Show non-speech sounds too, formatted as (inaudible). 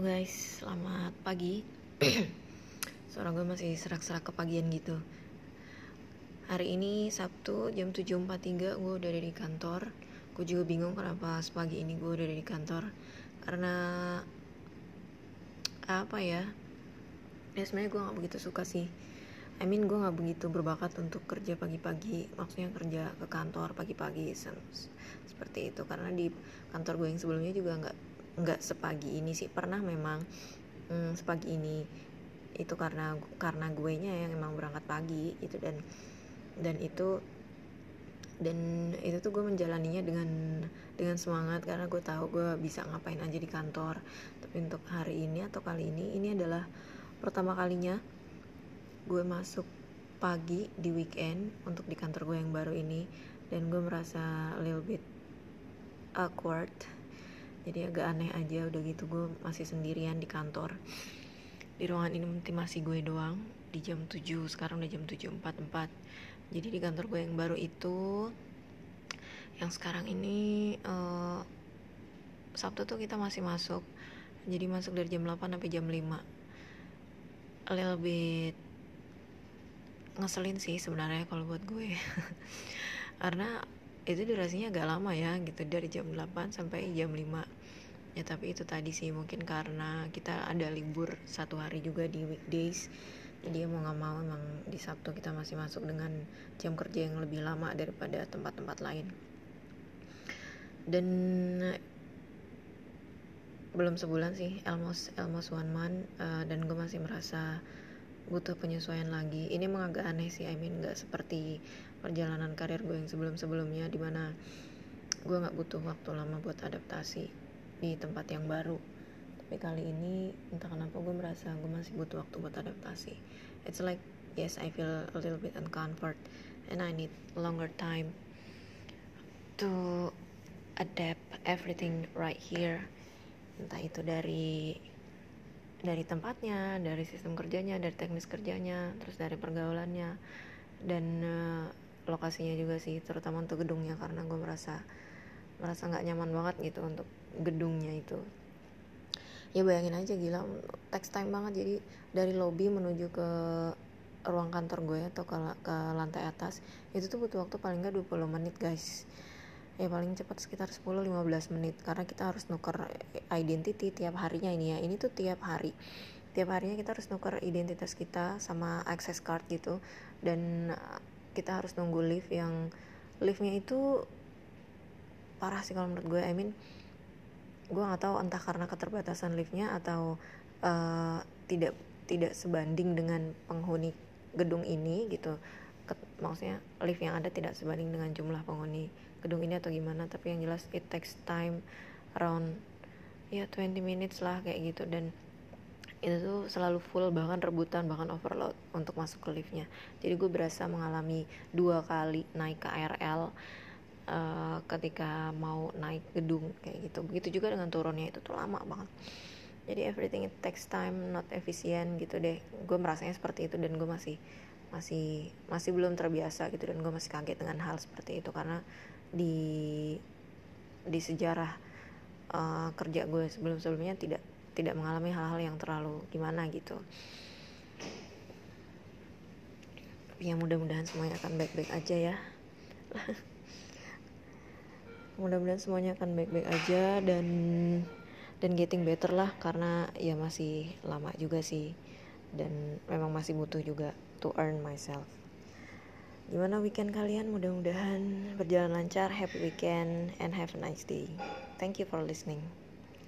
Halo guys, selamat pagi. (clears throat) Suara gue masih serak-serak kepagian gitu. Hari ini Sabtu jam 7.43 gue udah ada di kantor. Gue juga bingung kenapa sepagi ini gue udah ada di kantor. Karena apa ya? Ya sebenarnya gue nggak begitu suka sih. I mean gue nggak begitu berbakat untuk kerja pagi-pagi. Maksudnya kerja ke kantor pagi-pagi seperti itu. Karena di kantor gue yang sebelumnya juga nggak nggak sepagi ini sih pernah memang hmm, sepagi ini. Itu karena karena gue nya yang emang berangkat pagi itu dan dan itu dan itu tuh gue menjalaninya dengan dengan semangat karena gue tahu gue bisa ngapain aja di kantor. Tapi untuk hari ini atau kali ini ini adalah pertama kalinya gue masuk pagi di weekend untuk di kantor gue yang baru ini. Dan gue merasa a little bit awkward jadi agak aneh aja udah gitu gue masih sendirian di kantor. Di ruangan ini masih gue doang di jam 7 sekarang udah jam 7.44 jadi di kantor gue yang baru itu yang sekarang ini uh, Sabtu tuh kita masih masuk. Jadi masuk dari jam 8 sampai jam 5 a little bit ngeselin sih sebenarnya kalau buat gue. (laughs) Karena itu durasinya agak lama ya gitu. Dari jam 8 sampai jam 5 ya tapi itu tadi sih mungkin karena kita ada libur satu hari juga di weekdays. Jadi mau nggak mau emang di Sabtu kita masih masuk dengan jam kerja yang lebih lama daripada tempat-tempat lain. Dan belum sebulan sih almost almost one month uh, dan gue masih merasa butuh penyesuaian lagi. Ini emang agak aneh sih I mean nggak seperti perjalanan karir gue yang sebelum-sebelumnya di mana gue nggak butuh waktu lama buat adaptasi di tempat yang baru. Tapi kali ini entah kenapa gue merasa gue masih butuh waktu buat adaptasi. It's like yes I feel a little bit uncomfort and I need longer time to adapt everything right here. Entah itu dari dari tempatnya, dari sistem kerjanya, dari teknis kerjanya, terus dari pergaulannya. Dan uh, lokasinya juga sih, terutama untuk gedungnya karena gue merasa merasa nggak nyaman banget gitu untuk gedungnya itu. Ya bayangin aja gila, text time banget. Jadi dari lobby menuju ke ruang kantor gue atau ke, ke lantai atas itu tuh butuh waktu paling nggak 20 menit guys ya paling cepat sekitar 10-15 menit karena kita harus nuker identity tiap harinya ini ya. Ini tuh tiap hari. Tiap harinya kita harus nuker identitas kita sama access card gitu. Dan uh, kita harus nunggu lift yang liftnya itu parah sih kalau menurut gue. I mean gue nggak tahu entah karena keterbatasan liftnya atau uh, tidak tidak sebanding dengan penghuni gedung ini gitu maksudnya lift yang ada tidak sebanding dengan jumlah penghuni gedung ini atau gimana tapi yang jelas it takes time around ya 20 minutes lah kayak gitu. Dan itu tuh selalu full bahkan rebutan bahkan overload untuk masuk ke liftnya. Jadi gue berasa mengalami dua kali naik KRL uh, ketika mau naik gedung kayak gitu. Begitu juga dengan turunnya itu tuh lama banget. Jadi everything it takes time not efisien gitu deh. Gue merasanya seperti itu dan gue masih masih masih belum terbiasa gitu dan gue masih kaget dengan hal seperti itu karena di di sejarah uh, kerja gue sebelum sebelumnya tidak tidak mengalami hal-hal yang terlalu gimana gitu. Ya mudah-mudahan semuanya akan baik-baik aja ya. (laughs) Mudah-mudahan semuanya akan baik-baik aja dan dan getting better lah karena ya masih lama juga sih. Dan memang masih butuh juga to earn myself Gimana weekend kalian? Mudah-mudahan berjalan lancar. Happy weekend and have a nice day. Thank you for listening.